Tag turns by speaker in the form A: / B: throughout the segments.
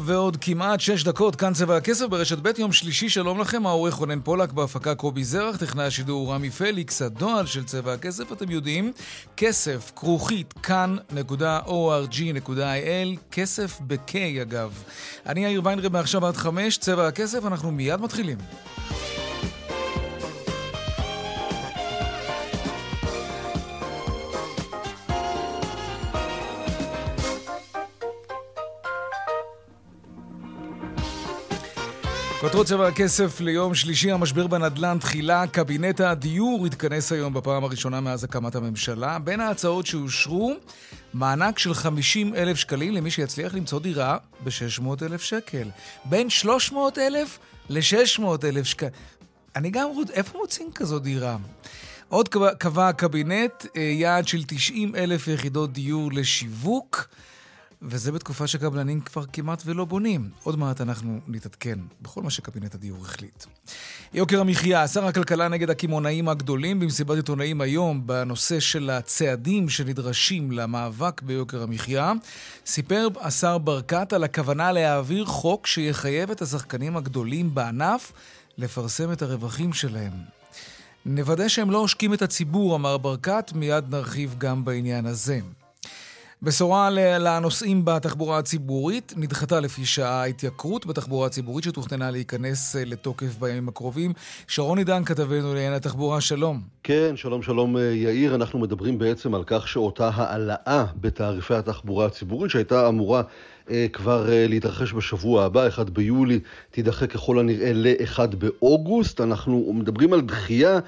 A: ועוד כמעט שש דקות, כאן צבע הכסף ברשת ב' יום שלישי, שלום לכם, העורך רונן פולק, בהפקה קובי זרח, טכנאי השידור רמי פליקס, הדועל של צבע הכסף, אתם יודעים, כסף, כרוכית, כאן.org.il, כסף ב-K אגב. אני יאיר ויינרב מעכשיו עד חמש, צבע הכסף, אנחנו מיד מתחילים. כותרות צבע הכסף ליום שלישי, המשבר בנדל"ן תחילה. קבינט הדיור התכנס היום בפעם הראשונה מאז הקמת הממשלה. בין ההצעות שאושרו, מענק של 50 אלף שקלים למי שיצליח למצוא דירה ב-600 אלף שקל. בין 300 אלף ל-600 אלף שקל. אני גם רוצה, איפה מוצאים כזו דירה? עוד קבע הקבינט אה, יעד של 90 אלף יחידות דיור לשיווק. וזה בתקופה שקבלנים כבר כמעט ולא בונים. עוד מעט אנחנו נתעדכן בכל מה שקבינט הדיור החליט. יוקר המחיה, שר הכלכלה נגד הקמעונאים הגדולים במסיבת עיתונאים היום בנושא של הצעדים שנדרשים למאבק ביוקר המחיה. סיפר השר ברקת על הכוונה להעביר חוק שיחייב את השחקנים הגדולים בענף לפרסם את הרווחים שלהם. נוודא שהם לא עושקים את הציבור, אמר ברקת, מיד נרחיב גם בעניין הזה. בשורה לנוסעים בתחבורה הציבורית, נדחתה לפי שעה ההתייקרות בתחבורה הציבורית שתוכננה להיכנס אה, לתוקף בימים הקרובים. שרון עידן כתבנו לעניין התחבורה, שלום.
B: כן, שלום שלום אה, יאיר. אנחנו מדברים בעצם על כך שאותה העלאה בתעריפי התחבורה הציבורית שהייתה אמורה אה, כבר להתרחש בשבוע הבא, 1 ביולי, תידחה ככל הנראה ל-1 באוגוסט. אנחנו מדברים על דחייה.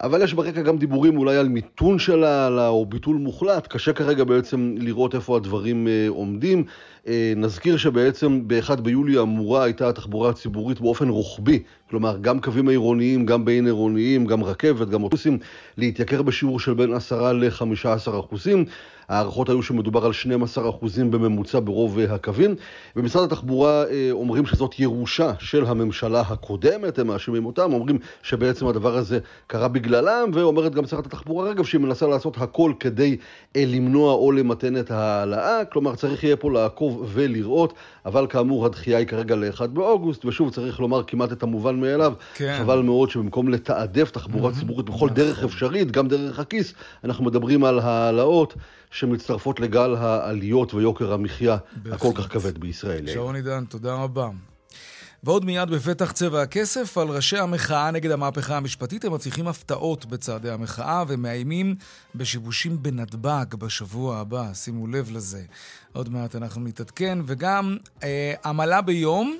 B: אבל יש ברקע גם דיבורים אולי על מיתון שלה או ביטול מוחלט. קשה כרגע בעצם לראות איפה הדברים אה, עומדים. אה, נזכיר שבעצם ב-1 ביולי אמורה הייתה התחבורה הציבורית באופן רוחבי, כלומר גם קווים העירוניים, גם בין עירוניים, גם רכבת, גם אוטובוסים, להתייקר בשיעור של בין 10 ל-15 אחוזים. ההערכות היו שמדובר על 12 אחוזים בממוצע ברוב אה, הקווים. במשרד התחבורה אה, אומרים שזאת ירושה של הממשלה הקודמת, הם מאשימים אותם, אומרים שבעצם הדבר הזה קרה בגללם, ואומרת גם שרת התחבורה רגב שהיא מנסה לעשות הכל כדי למנוע או למתן את ההעלאה, כלומר צריך יהיה פה לעקוב ולראות, אבל כאמור הדחייה היא כרגע ל-1 באוגוסט, ושוב צריך לומר כמעט את המובן מאליו, כן. חבל מאוד שבמקום לתעדף תחבורה mm-hmm. ציבורית בכל נכון. דרך אפשרית, גם דרך הכיס, אנחנו מדברים על העלאות שמצטרפות לגל העליות ויוקר המחיה הכל כך כבד בישראל.
A: שרון עידן, תודה רבה. ועוד מיד בפתח צבע הכסף על ראשי המחאה נגד המהפכה המשפטית. הם מצליחים הפתעות בצעדי המחאה ומאיימים בשיבושים בנתב"ג בשבוע הבא. שימו לב לזה. עוד מעט אנחנו נתעדכן. וגם אה, עמלה ביום,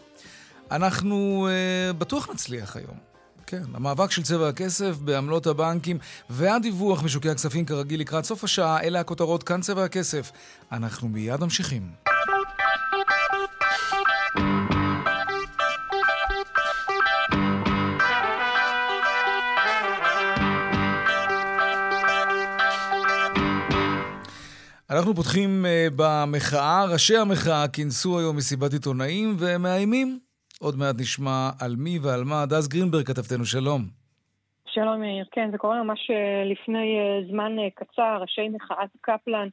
A: אנחנו אה, בטוח נצליח היום. כן, המאבק של צבע הכסף בעמלות הבנקים והדיווח משוקי הכספים כרגיל לקראת סוף השעה, אלה הכותרות כאן צבע הכסף. אנחנו מיד ממשיכים. אנחנו פותחים uh, במחאה. ראשי המחאה כינסו היום מסיבת עיתונאים ומאיימים. עוד מעט נשמע על מי ועל מה. הדס גרינברג, כתבתנו, שלום.
C: שלום מאיר. כן, זה קורה ממש אה, לפני uh, זמן קצר. ראשי מחאת קפלן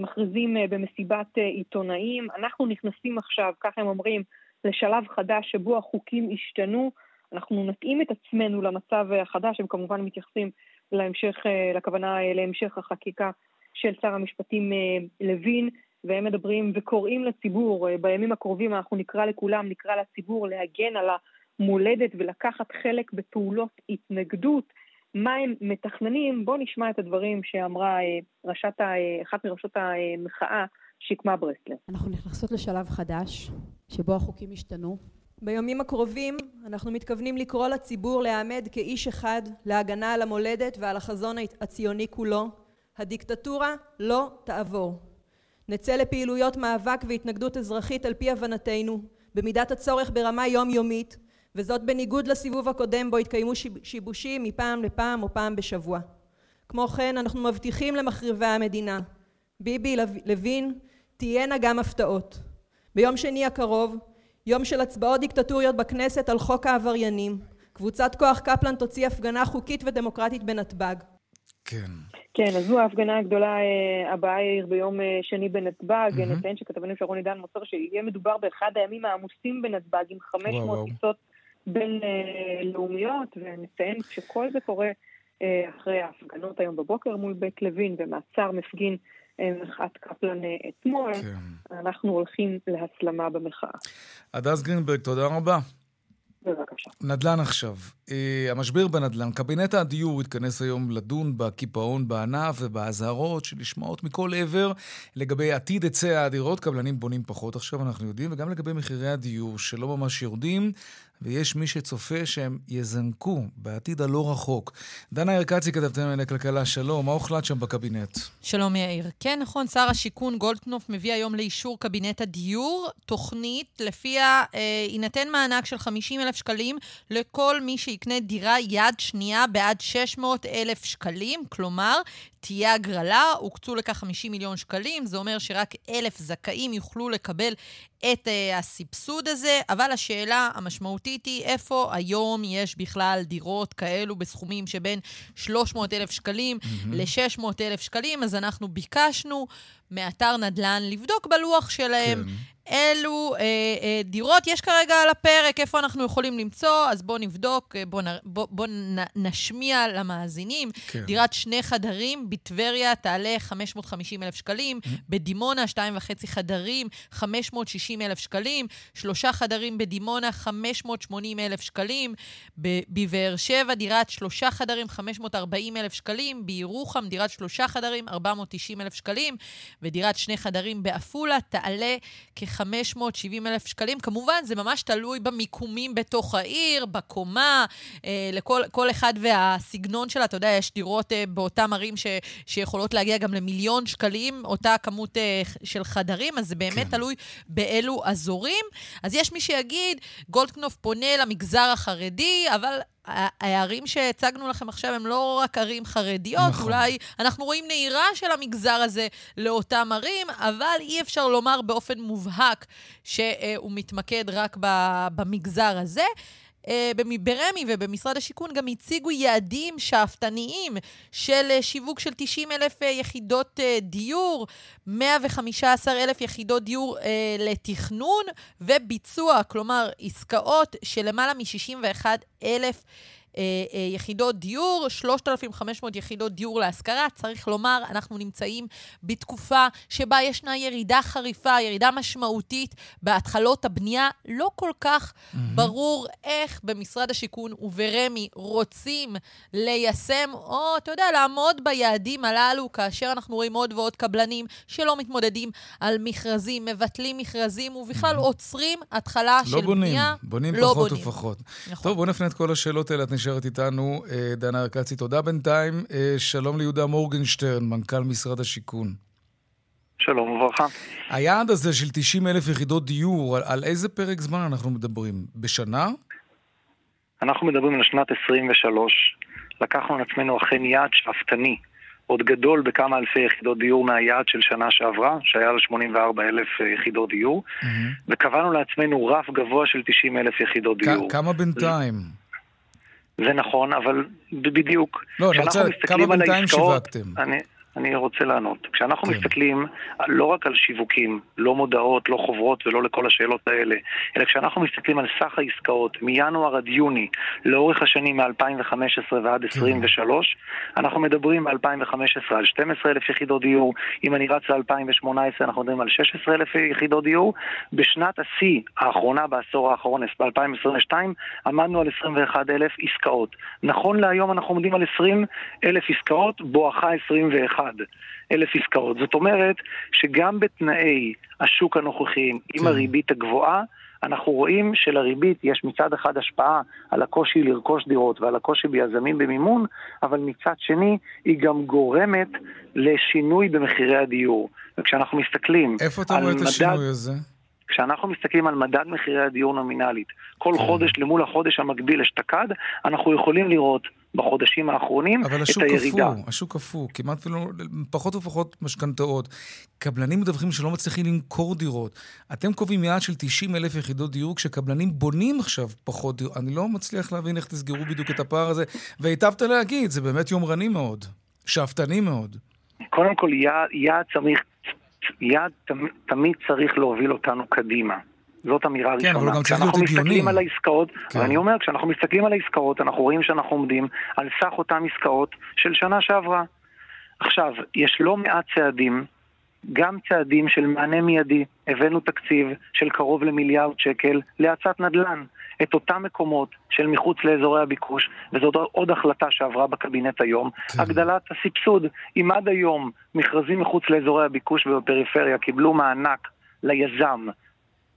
C: מכריזים במסיבת עיתונאים. אנחנו נכנסים עכשיו, ככה הם אומרים, לשלב חדש שבו החוקים השתנו. אנחנו נתאים את עצמנו למצב החדש, הם כמובן מתייחסים להמשך, לכוונה להמשך החקיקה של שר המשפטים אה, לוין, והם מדברים וקוראים לציבור, אה, בימים הקרובים אנחנו נקרא לכולם, נקרא לציבור להגן על המולדת ולקחת חלק בפעולות התנגדות. מה הם מתכננים? בואו נשמע את הדברים שאמרה אה, ראשת, אחת מראשות המחאה, שקמה ברסלר.
D: אנחנו נכנסות לשלב חדש, שבו החוקים השתנו.
E: בימים הקרובים אנחנו מתכוונים לקרוא לציבור להעמד כאיש אחד להגנה על המולדת ועל החזון הציוני כולו, הדיקטטורה לא תעבור. נצא לפעילויות מאבק והתנגדות אזרחית על פי הבנתנו, במידת הצורך ברמה יומיומית, וזאת בניגוד לסיבוב הקודם בו התקיימו שיבושים מפעם לפעם או פעם בשבוע. כמו כן, אנחנו מבטיחים למחריבי המדינה, ביבי, לוין, תהיינה גם הפתעות. ביום שני הקרוב, יום של הצבעות דיקטטוריות בכנסת על חוק העבריינים, קבוצת כוח קפלן תוציא הפגנה חוקית ודמוקרטית בנתב"ג.
A: כן.
C: כן, אז זו ההפגנה הגדולה אה, הבאה העיר ביום אה, שני בנתב"ג. Mm-hmm. נציין שכתבנו שרון עידן מוסר שיהיה מדובר באחד הימים העמוסים בנתב"ג עם 500 טיסות בינלאומיות, ונציין שכל זה קורה אה, אחרי ההפגנות היום בבוקר מול בית לוין ומעצר מפגין מחאת קפלן אתמול. כן. אנחנו הולכים להסלמה במחאה.
A: הדס גרינברג, תודה רבה.
C: בבקשה.
A: נדל"ן עכשיו. אה, המשבר בנדל"ן, קבינט הדיור התכנס היום לדון בקיפאון בענף ובאזהרות שנשמעות מכל עבר לגבי עתיד היצע הדירות. קבלנים בונים פחות עכשיו, אנחנו יודעים, וגם לגבי מחירי הדיור שלא ממש יורדים. ויש מי שצופה שהם יזנקו בעתיד הלא רחוק. דנה ירקצי, כתבתם לענייני כלכלה, שלום, מה הוחלט שם בקבינט?
F: שלום יאיר. כן, נכון, שר השיכון גולדקנופ מביא היום לאישור קבינט הדיור תוכנית לפיה אה, יינתן מענק של 50 אלף שקלים לכל מי שיקנה דירה יד שנייה בעד 600 אלף שקלים, כלומר, תהיה הגרלה, הוקצו לכך 50 מיליון שקלים, זה אומר שרק אלף זכאים יוכלו לקבל את uh, הסבסוד הזה, אבל השאלה המשמעותית היא איפה היום יש בכלל דירות כאלו בסכומים שבין 300 אלף שקלים mm-hmm. ל-600 אלף שקלים, אז אנחנו ביקשנו מאתר נדל"ן לבדוק בלוח שלהם. כן. אילו אה, אה, דירות יש כרגע על הפרק, איפה אנחנו יכולים למצוא, אז בואו נבדוק, אה, בואו בוא, בוא נשמיע למאזינים. כן. דירת שני חדרים בטבריה תעלה 550 אלף שקלים, mm-hmm. בדימונה, שתיים וחצי חדרים, 560 אלף שקלים, שלושה חדרים בדימונה, 580 אלף שקלים, בבאר שבע, דירת שלושה חדרים, 540 אלף שקלים, בירוחם, דירת שלושה חדרים, 490 אלף שקלים, ודירת שני חדרים בעפולה תעלה כ... 570 אלף שקלים. כמובן, זה ממש תלוי במיקומים בתוך העיר, בקומה, אה, לכל אחד והסגנון שלה. אתה יודע, יש דירות אה, באותן ערים ש, שיכולות להגיע גם למיליון שקלים, אותה כמות אה, של חדרים, אז זה באמת כן. תלוי באילו אזורים. אז יש מי שיגיד, גולדקנופ פונה למגזר החרדי, אבל הערים שהצגנו לכם עכשיו הם לא רק ערים חרדיות, נכון. אולי אנחנו רואים נהירה של המגזר הזה לאותם ערים, אבל אי אפשר לומר באופן מובהק שהוא מתמקד רק במגזר הזה. אה, ברמ"י ובמשרד השיכון גם הציגו יעדים שאפתניים של אה, שיווק של 90 אלף אה, יחידות דיור, 115 אלף יחידות דיור לתכנון וביצוע, כלומר עסקאות של למעלה מ-61 אלף יחידות דיור, 3,500 יחידות דיור להשכרה. צריך לומר, אנחנו נמצאים בתקופה שבה ישנה ירידה חריפה, ירידה משמעותית בהתחלות הבנייה. לא כל כך mm-hmm. ברור איך במשרד השיכון וברמ"י רוצים ליישם, או, אתה יודע, לעמוד ביעדים הללו, כאשר אנחנו רואים עוד ועוד קבלנים שלא מתמודדים על מכרזים, מבטלים מכרזים, ובכלל. עוצרים התחלה לא של
A: בונים,
F: בנייה.
A: בונים לא פחות בונים. ופחות. נכון. טוב, בואו נפנה את כל השאלות האלה. נשארת איתנו. אה, דנה ארקצי, תודה בינתיים. אה, שלום ליהודה מורגנשטרן, מנכ"ל משרד השיכון.
G: שלום וברכה.
A: היעד הזה של 90 אלף יחידות דיור, על, על איזה פרק זמן אנחנו מדברים? בשנה?
G: אנחנו מדברים על שנת 23. לקחנו על עצמנו אכן יעד שאפתני, עוד גדול בכמה אלפי יחידות דיור מהיעד של שנה שעברה, שהיה על 84 אלף אה, יחידות דיור, mm-hmm. וקבענו לעצמנו רף גבוה של 90 אלף יחידות דיור.
A: כמה בינתיים?
G: זה נכון, אבל בדיוק.
A: לא, אני רוצה, כמה בינתיים שיווקתם?
G: אני, אני רוצה לענות. כשאנחנו כן. מסתכלים לא רק על שיווקים, לא מודעות, לא חוברות ולא לכל השאלות האלה, אלא כשאנחנו מסתכלים על סך העסקאות מינואר עד יוני, לאורך השנים מ-2015 ועד 2023, כן. אנחנו מדברים ב-2015 על 12,000 יחידות דיור, אם אני רץ ל-2018 אנחנו מדברים על 16,000 יחידות דיור. בשנת השיא האחרונה, בעשור האחרון, ב-2022, עמדנו על 21,000 עסקאות. נכון להיום אנחנו עומדים על 20,000 עסקאות, בואכה 21. אלף עסקאות. זאת אומרת שגם בתנאי השוק הנוכחיים, עם כן. הריבית הגבוהה, אנחנו רואים שלריבית יש מצד אחד השפעה על הקושי לרכוש דירות ועל הקושי ביזמים במימון, אבל מצד שני היא גם גורמת לשינוי במחירי הדיור. וכשאנחנו מסתכלים
A: איפה אתה רואה את השינוי הזה?
G: כשאנחנו מסתכלים על מדד מחירי הדיור נומינלית, כל כן. חודש למול החודש המקביל אשתקד, אנחנו יכולים לראות בחודשים האחרונים את הירידה.
A: אבל השוק קפוא, השוק קפוא, כמעט אפילו פחות ופחות משכנתאות. קבלנים מדווחים שלא מצליחים למכור דירות. אתם קובעים יעד של 90 אלף יחידות דיור, כשקבלנים בונים עכשיו פחות דירות. אני לא מצליח להבין איך תסגרו בדיוק את הפער הזה. והיטבת להגיד, זה באמת יומרני מאוד, שאפתני מאוד.
G: קודם כל, יעד צריך יעד תמיד צריך להוביל אותנו קדימה. זאת אמירה
A: ראשונה. כן,
G: אבל
A: גם צריך להיות הגיוני. כשאנחנו
G: מסתכלים על העסקאות, כן. ואני אומר, כשאנחנו מסתכלים על העסקאות, אנחנו רואים שאנחנו עומדים על סך אותן עסקאות של שנה שעברה. עכשיו, יש לא מעט צעדים, גם צעדים של מענה מיידי. הבאנו תקציב של קרוב למיליארד שקל להאצת נדל"ן. את אותם מקומות של מחוץ לאזורי הביקוש, וזאת עוד החלטה שעברה בקבינט היום, כן. הגדלת הסבסוד. אם עד היום מכרזים מחוץ לאזורי הביקוש ובפריפריה קיבלו מענק ליזם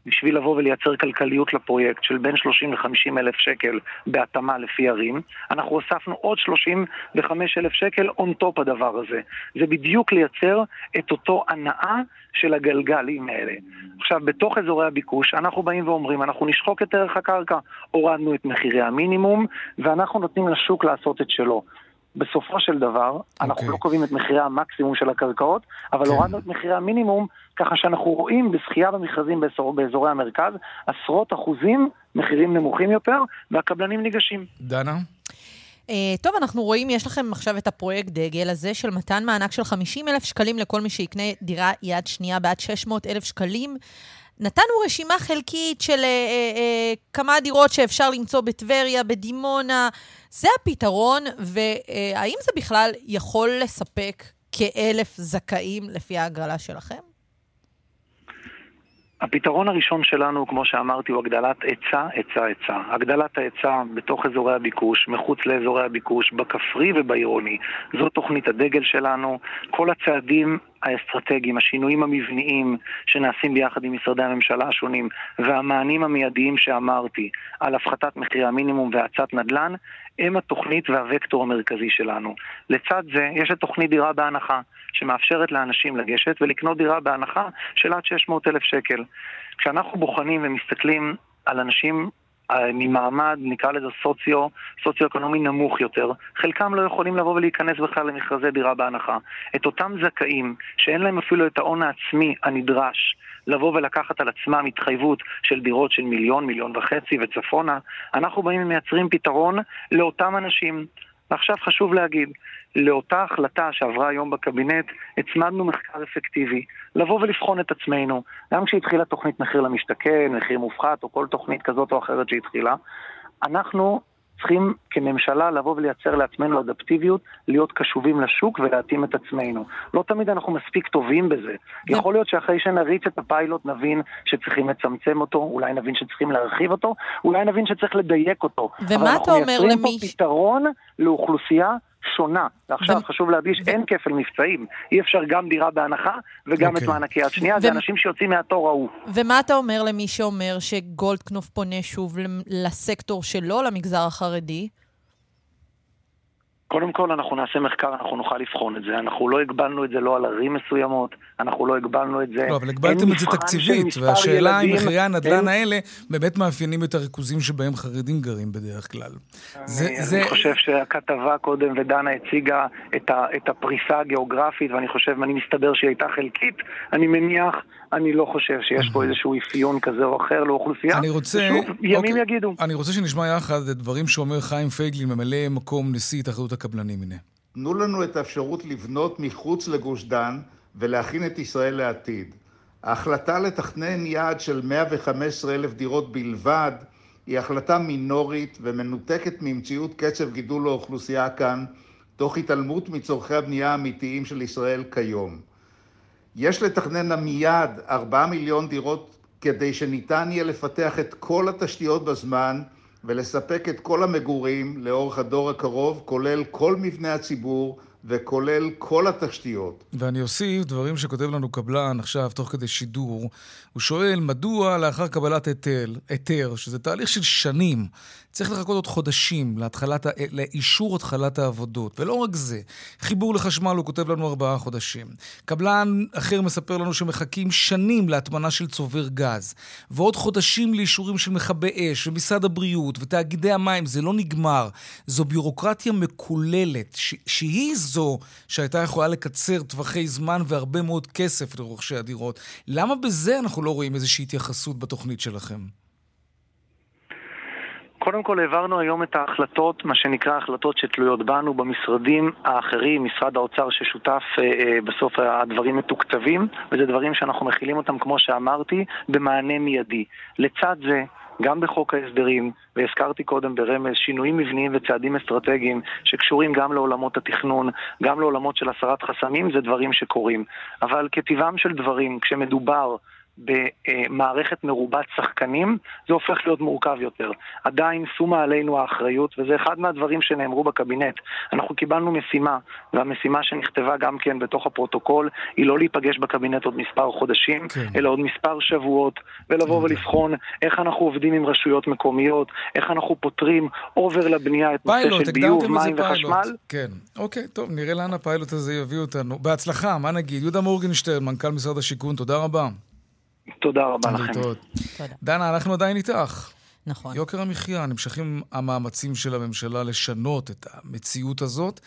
G: בשביל לבוא ולייצר כלכליות לפרויקט של בין 30 ל-50 אלף שקל בהתאמה לפי ערים, אנחנו הוספנו עוד 35 אלף שקל on top הדבר הזה. זה בדיוק לייצר את אותו הנעה של הגלגלים האלה. עכשיו, בתוך אזורי הביקוש, אנחנו באים ואומרים, אנחנו נשחוק את ערך הקרקע, הורדנו את מחירי המינימום, ואנחנו נותנים לשוק לעשות את שלו. בסופו של דבר, okay. אנחנו אוקיי. לא קובעים את מחירי המקסימום של הקרקעות, אבל כן. הורדנו את מחירי המינימום, ככה שאנחנו רואים בזכייה במכרזים באזור, באזורי המרכז, עשרות אחוזים מחירים נמוכים יותר, והקבלנים ניגשים.
A: דנה?
F: Uh, טוב, אנחנו רואים, יש לכם עכשיו את הפרויקט דגל הזה של מתן מענק של 50 אלף שקלים לכל מי שיקנה דירה יד שנייה בעד 600 אלף שקלים. נתנו רשימה חלקית של uh, uh, uh, כמה דירות שאפשר למצוא בטבריה, בדימונה. זה הפתרון, והאם זה בכלל יכול לספק כאלף זכאים לפי ההגרלה שלכם?
G: הפתרון הראשון שלנו, כמו שאמרתי, הוא הגדלת היצע, היצע, היצע. הגדלת ההיצע בתוך אזורי הביקוש, מחוץ לאזורי הביקוש, בכפרי ובעירוני. זו תוכנית הדגל שלנו. כל הצעדים האסטרטגיים, השינויים המבניים שנעשים ביחד עם משרדי הממשלה השונים והמענים המיידיים שאמרתי על הפחתת מחירי המינימום והאצת נדל"ן הם התוכנית והווקטור המרכזי שלנו. לצד זה יש את תוכנית דירה בהנחה שמאפשרת לאנשים לגשת ולקנות דירה בהנחה של עד 600 אלף שקל. כשאנחנו בוחנים ומסתכלים על אנשים אה, ממעמד, נקרא לזה סוציו, סוציו-אקונומי נמוך יותר, חלקם לא יכולים לבוא ולהיכנס בכלל למכרזי דירה בהנחה. את אותם זכאים, שאין להם אפילו את ההון העצמי הנדרש לבוא ולקחת על עצמם התחייבות של דירות של מיליון, מיליון וחצי וצפונה, אנחנו באים ומייצרים פתרון לאותם אנשים. ועכשיו חשוב להגיד, לאותה החלטה שעברה היום בקבינט, הצמדנו מחקר אפקטיבי, לבוא ולבחון את עצמנו. גם כשהתחילה תוכנית מחיר למשתכן, מחיר מופחת, או כל תוכנית כזאת או אחרת שהתחילה, אנחנו צריכים כממשלה לבוא ולייצר לעצמנו אדפטיביות, להיות קשובים לשוק ולהתאים את עצמנו. לא תמיד אנחנו מספיק טובים בזה. יכול להיות שאחרי שנריץ את הפיילוט נבין שצריכים לצמצם אותו, אולי נבין שצריכים להרחיב אותו, אולי נבין שצריך לדייק אותו.
F: ומה אתה אומר למי... אבל אנחנו
G: מייצרים פה פתרון לאוכלוסייה שונה. ועכשיו ו... חשוב להדגיש, ו... אין כפל מבצעים. אי אפשר גם דירה בהנחה וגם okay. את אוקיי. מענקי יד שנייה, ו... זה אנשים שיוצאים מהתור ההוא.
F: ומה אתה אומר למי שאומר שגולדקנופ פונה שוב לסקטור שלו, למגזר החרדי?
G: קודם כל אנחנו נעשה מחקר, אנחנו נוכל לבחון את זה. אנחנו לא הגבלנו את זה לא על ערים מסוימות, אנחנו לא הגבלנו את זה...
A: לא, אבל הגבלתם את זה תקציבית, והשאלה אם מחירי הנדל"ן אין... האלה באמת מאפיינים את הריכוזים שבהם חרדים גרים בדרך כלל.
G: אני, זה, אני זה... חושב שהכתבה קודם, ודנה הציגה את, ה, את הפריסה הגיאוגרפית, ואני חושב, אני מסתבר שהיא הייתה חלקית, אני מניח אני לא חושב שיש פה איזשהו אפיון כזה או אחר לאוכלוסייה.
A: אני רוצה...
G: ימים אוקיי, יגידו.
A: אני רוצה שנשמע יחד את דברים שאומר חיים פייגלין, ממלא מקום נשיא התאחדות הקבלנים. הנה.
H: תנו לנו את האפשרות לבנות מחוץ לגוש דן ולהכין את ישראל לעתיד. ההחלטה לתכנן יעד של 115 אלף דירות בלבד היא החלטה מינורית ומנותקת ממציאות קצב גידול האוכלוסייה כאן, תוך התעלמות מצורכי הבנייה האמיתיים של ישראל כיום. יש לתכנן מיד ארבעה מיליון דירות כדי שניתן יהיה לפתח את כל התשתיות בזמן ולספק את כל המגורים לאורך הדור הקרוב, כולל כל מבני הציבור וכולל כל התשתיות.
A: ואני אוסיף דברים שכותב לנו קבלן עכשיו, תוך כדי שידור. הוא שואל, מדוע לאחר קבלת היתר, היתר, שזה תהליך של שנים, צריך לחכות עוד חודשים להתחלת, לאישור התחלת העבודות. ולא רק זה, חיבור לחשמל, הוא כותב לנו ארבעה חודשים. קבלן אחר מספר לנו שמחכים שנים להטמנה של צובר גז, ועוד חודשים לאישורים של מכבי אש, ומשרד הבריאות, ותאגידי המים. זה לא נגמר. זו ביורוקרטיה מקוללת, ש- שהיא זו שהייתה יכולה לקצר טווחי זמן והרבה מאוד כסף לרוכשי הדירות. למה בזה אנחנו לא רואים איזושהי התייחסות בתוכנית שלכם?
G: קודם כל העברנו היום את ההחלטות, מה שנקרא החלטות שתלויות בנו במשרדים האחרים, משרד האוצר ששותף אה, אה, בסוף הדברים מתוקצבים, וזה דברים שאנחנו מכילים אותם, כמו שאמרתי, במענה מיידי. לצד זה, גם בחוק ההסדרים, והזכרתי קודם ברמז, שינויים מבניים וצעדים אסטרטגיים שקשורים גם לעולמות התכנון, גם לעולמות של הסרת חסמים, זה דברים שקורים. אבל כטבעם של דברים, כשמדובר במערכת מרובת שחקנים, זה הופך להיות מורכב יותר. עדיין שומה עלינו האחריות, וזה אחד מהדברים שנאמרו בקבינט. אנחנו קיבלנו משימה, והמשימה שנכתבה גם כן בתוך הפרוטוקול, היא לא להיפגש בקבינט עוד מספר חודשים, כן. אלא עוד מספר שבועות, ולבוא. ולבחון איך אנחנו עובדים עם רשויות מקומיות, איך אנחנו פותרים מעבר לבנייה את נושא של ביוב, מים וחשמל.
A: כן, אוקיי, טוב, נראה לאן הפיילוט הזה יביא אותנו. בהצלחה, מה נגיד? יהודה מורגנשטרן, מנכ"ל משרד השיכון, תודה רבה.
G: תודה רבה לכם. תודה.
A: דנה, אנחנו עדיין איתך.
F: נכון.
A: יוקר המחיה, נמשכים המאמצים של הממשלה לשנות את המציאות הזאת.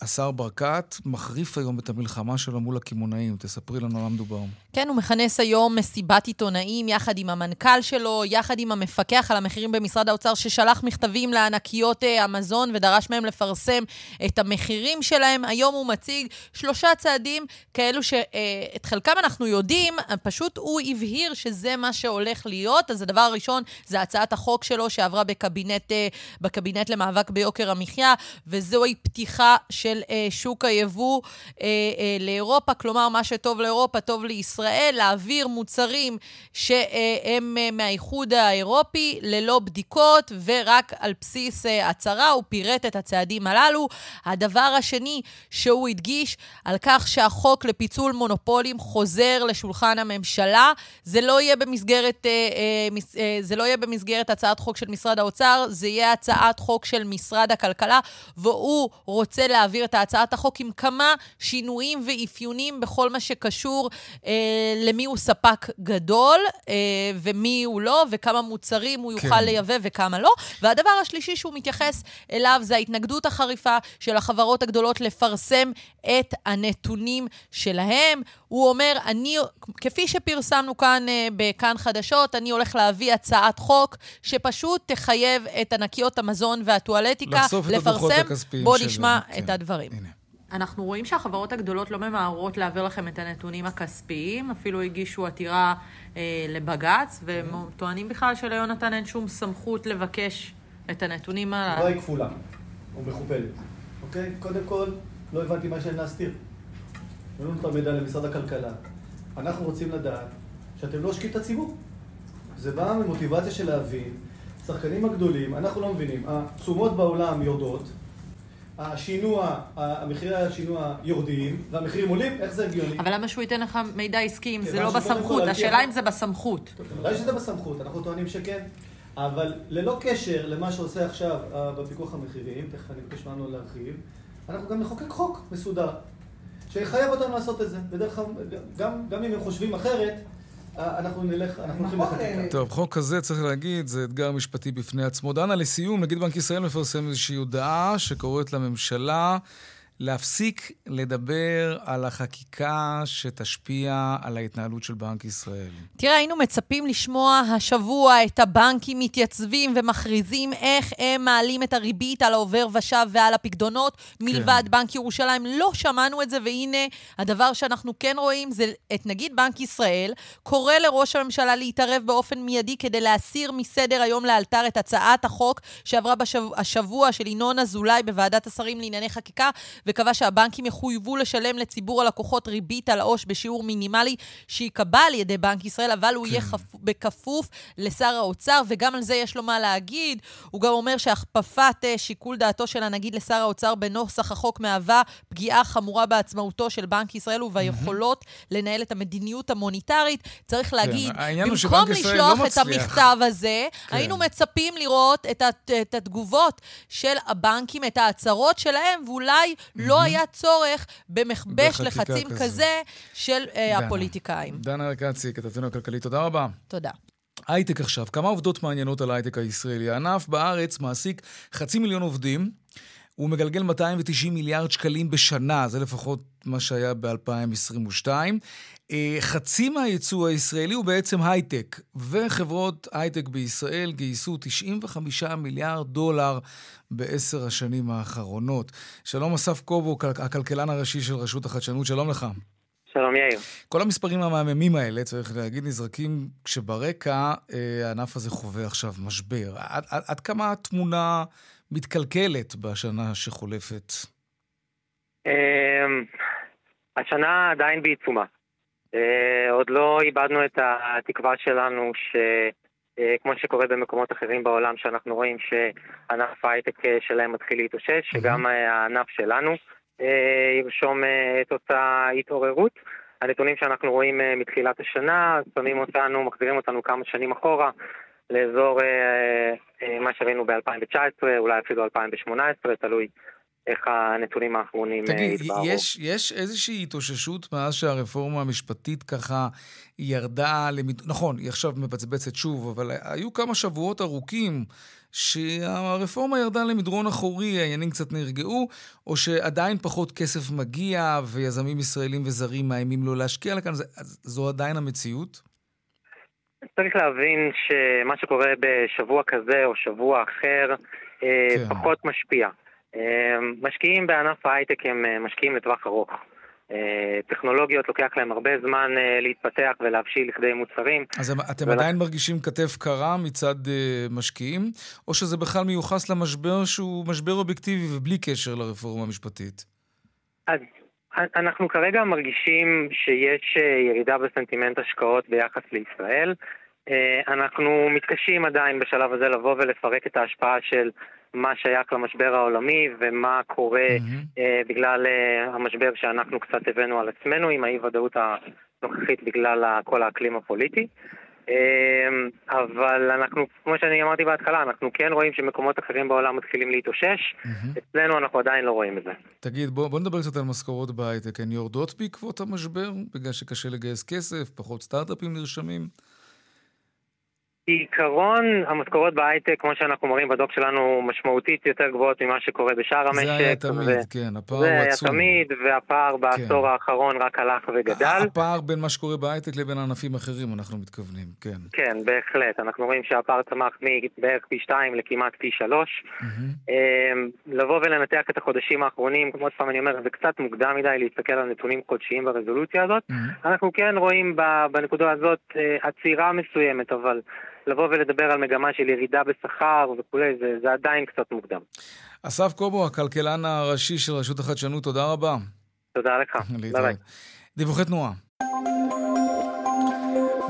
A: השר ברקת מחריף היום את המלחמה שלו מול הקמעונאים. תספרי לנו מה מדובר.
F: כן, הוא מכנס היום מסיבת עיתונאים יחד עם המנכ"ל שלו, יחד עם המפקח על המחירים במשרד האוצר, ששלח מכתבים לענקיות אה, המזון ודרש מהם לפרסם את המחירים שלהם. היום הוא מציג שלושה צעדים כאלו שאת אה, חלקם אנחנו יודעים, פשוט הוא הבהיר שזה מה שהולך להיות. אז הדבר הראשון זה הצעת החוק שלו שעברה בקבינט, אה, בקבינט למאבק ביוקר המחיה, וזוהי פתיחה של שוק היבוא לאירופה. כלומר, מה שטוב לאירופה, טוב לישראל. להעביר מוצרים שהם אה, מהאיחוד האירופי ללא בדיקות ורק על בסיס אה, הצהרה. הוא פירט את הצעדים הללו. הדבר השני שהוא הדגיש על כך שהחוק לפיצול מונופולים חוזר לשולחן הממשלה. זה לא יהיה במסגרת, אה, זה לא יהיה במסגרת הצעת חוק של משרד האוצר, זה יהיה הצעת חוק של משרד הכלכלה, והוא רוצה להעביר את הצעת החוק עם כמה שינויים ואפיונים בכל מה שקשור למי הוא ספק גדול אה, ומי הוא לא, וכמה מוצרים הוא יוכל כן. לייבא וכמה לא. והדבר השלישי שהוא מתייחס אליו זה ההתנגדות החריפה של החברות הגדולות לפרסם את הנתונים שלהם. הוא אומר, אני, כפי שפרסמנו כאן אה, בכאן חדשות, אני הולך להביא הצעת חוק שפשוט תחייב את ענקיות המזון והטואלטיקה לפרסם. בואו נשמע כן. את הדברים. הנה. אנחנו רואים שהחברות הגדולות לא ממהרות להעביר לכם את הנתונים הכספיים, אפילו הגישו עתירה אה, לבג"ץ, והם טוענים בכלל שליונתן אין שום סמכות לבקש את הנתונים
I: הללו. התשובה היא כפולה, או מכופלת, אוקיי? קודם כל, לא הבנתי מה יש להם להסתיר. נתנו את המידע למשרד הכלכלה. אנחנו רוצים לדעת שאתם לא עושקים את הציבור. זה בא ממוטיבציה של להבין, השחקנים הגדולים, אנחנו לא מבינים, התשומות בעולם יורדות, השינוע, המחירי השינוע יורדים, והמחירים עולים, איך זה הגיוני?
F: אבל למה שהוא ייתן לך מידע עסקי אם זה לא בסמכות? השאלה אם זה בסמכות.
I: אולי שזה בסמכות, אנחנו טוענים שכן, אבל ללא קשר למה שעושה עכשיו אה, בפיקוח המחירים, תכף אני מבקש ממנו להרחיב, אנחנו גם נחוקק חוק מסודר, שיחייב אותנו לעשות את זה. בדרך כלל, גם אם הם חושבים אחרת, אנחנו נלך, אנחנו הולכים לחקיקה. אה,
A: טוב, חוק כזה, צריך להגיד, זה אתגר משפטי בפני עצמו. דנה, לסיום, נגיד בנק ישראל מפרסם איזושהי הודעה שקוראת לממשלה להפסיק לדבר על החקיקה שתשפיע על ההתנהלות של בנק ישראל.
F: תראה, היינו מצפים לשמוע השבוע את הבנקים מתייצבים ומכריזים איך הם מעלים את הריבית על העובר ושב ועל הפקדונות מלבד כן. בנק ירושלים. לא שמענו את זה, והנה, הדבר שאנחנו כן רואים זה את נגיד בנק ישראל קורא לראש הממשלה להתערב באופן מיידי כדי להסיר מסדר היום לאלתר את הצעת החוק שעברה בשבוע של ינון אזולאי בוועדת השרים לענייני חקיקה. וקבע שהבנקים יחויבו לשלם לציבור הלקוחות ריבית על העו"ש בשיעור מינימלי שייקבע על ידי בנק ישראל, אבל הוא כן. יהיה חפ... בכפוף לשר האוצר, וגם על זה יש לו מה להגיד. הוא גם אומר שהכפפת אה, שיקול דעתו של הנגיד לשר האוצר בנוסח החוק מהווה פגיעה חמורה בעצמאותו של בנק ישראל וביכולות mm-hmm. לנהל את המדיניות המוניטרית. צריך כן, להגיד, כן, במקום לשלוח לא את המכתב הזה, כן. היינו מצפים לראות את, הת, את התגובות של הבנקים, את ההצהרות שלהם, ואולי. לא היה צורך במכבש לחצים כזה, כזה של uh, הפוליטיקאים.
A: דנה ארקצי, כתבתנו הכלכלית, תודה רבה.
F: תודה.
A: הייטק עכשיו, כמה עובדות מעניינות על ההייטק הישראלי. הענף בארץ מעסיק חצי מיליון עובדים. הוא מגלגל 290 מיליארד שקלים בשנה, זה לפחות מה שהיה ב-2022. אה, חצי מהייצוא הישראלי הוא בעצם הייטק, וחברות הייטק בישראל גייסו 95 מיליארד דולר בעשר השנים האחרונות. שלום אסף קובו, הכלכלן הראשי של רשות החדשנות, שלום לך.
J: שלום יאיר.
A: כל המספרים המהממים האלה, צריך להגיד, נזרקים כשברקע אה, הענף הזה חווה עכשיו משבר. עד, עד, עד כמה התמונה מתקלקלת בשנה שחולפת?
J: אמ, השנה עדיין בעיצומה. אה, עוד לא איבדנו את התקווה שלנו שכמו אה, שקורה במקומות אחרים בעולם, שאנחנו רואים שענף ההייטק אה, שלהם מתחיל להתאושש, שגם הענף שלנו ירשום את אותה התעוררות. הנתונים שאנחנו רואים מתחילת השנה שמים אותנו, מחזירים אותנו כמה שנים אחורה לאזור מה שראינו ב-2019, אולי אפילו 2018, תלוי איך הנתונים האחרונים
A: התבהרו. תגיד, יש, יש איזושהי התאוששות מאז שהרפורמה המשפטית ככה ירדה, למד... נכון, היא עכשיו מבצבצת שוב, אבל היו כמה שבועות ארוכים שהרפורמה ירדה למדרון אחורי, העניינים קצת נרגעו, או שעדיין פחות כסף מגיע ויזמים ישראלים וזרים מאיימים לא להשקיע לכאן, זו עדיין המציאות?
J: צריך להבין שמה שקורה בשבוע כזה או שבוע אחר אה, כן. פחות משפיע. אמ, משקיעים בענף ההייטק הם אה, משקיעים לטווח ארוך. אה, טכנולוגיות לוקח להם הרבה זמן אה, להתפתח ולהבשיל לכדי מוצרים.
A: אז אתם ול... עדיין מרגישים כתף קרה מצד משקיעים, או שזה בכלל מיוחס למשבר שהוא משבר אובייקטיבי ובלי קשר לרפורמה המשפטית?
J: אז אנחנו כרגע מרגישים שיש ירידה בסנטימנט השקעות ביחס לישראל. אנחנו מתקשים עדיין בשלב הזה לבוא ולפרק את ההשפעה של מה שייך למשבר העולמי ומה קורה mm-hmm. אה, בגלל אה, המשבר שאנחנו קצת הבאנו על עצמנו עם האי-ודאות הנוכחית בגלל כל האקלים הפוליטי. אה, אבל אנחנו, כמו שאני אמרתי בהתחלה, אנחנו כן רואים שמקומות אחרים בעולם מתחילים להתאושש. Mm-hmm. אצלנו אנחנו עדיין לא רואים את זה.
A: תגיד, בוא, בוא נדבר קצת על משכורות בהייטק. הן יורדות בעקבות המשבר? בגלל שקשה לגייס כסף, פחות סטארט-אפים נרשמים?
J: בעיקרון, המשכורות בהייטק, כמו שאנחנו מראים בדוק שלנו, משמעותית יותר גבוהות ממה שקורה בשאר המשק.
A: זה היה תמיד, ו... כן, הפער הוא עצום.
J: זה היה תמיד, והפער כן. בעשור כן. האחרון רק הלך וגדל.
A: הפער בין מה שקורה בהייטק לבין ענפים אחרים, אנחנו מתכוונים, כן.
J: כן, בהחלט. אנחנו רואים שהפער צמח מבערך פי שתיים לכמעט פי שלוש. Mm-hmm. לבוא ולנתח את החודשים האחרונים, כמו פעם אני אומר, זה קצת מוקדם מדי להסתכל על נתונים חודשיים ברזולוציה הזאת. Mm-hmm. אנחנו כן רואים בנקודה הזאת אה, עצירה מסוימת, אבל... לבוא ולדבר על מגמה של ירידה בשכר וכולי, זה, זה עדיין קצת מוקדם.
A: אסף קובו, הכלכלן הראשי של רשות החדשנות, תודה רבה.
J: תודה לך. ביי
A: דיווחי תנועה.